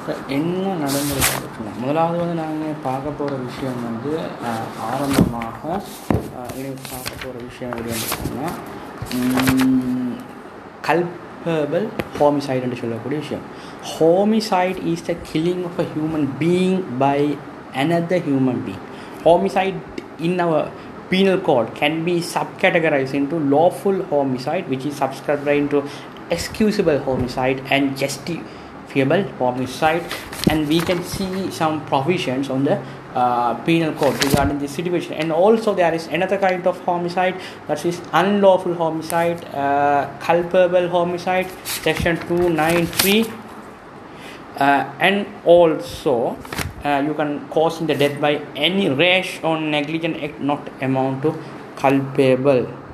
இப்போ என்ன நடந்திருக்கு முதலாவது வந்து நாங்கள் பார்க்க போகிற விஷயம் வந்து அஹ், ஆரம்பமாக அஹ், இன்னைக்கு பார்க்க போகிற விஷயம் எப்படின்னு சொன்னால் கல்பபிள் ஹோமிசைடுன்னு சொல்லக்கூடிய விஷயம் homicide is the killing of a human being by another human being homicide in our penal code can be subcategorized into lawful homicide which is subscribed into excusable homicide and justifiable homicide and we can see some provisions on the uh, penal code regarding this situation. And also there is another kind of homicide that is unlawful homicide uh, culpable homicide section 293 uh, and also uh, you can causing the death by any rash or negligent act not amount to culpable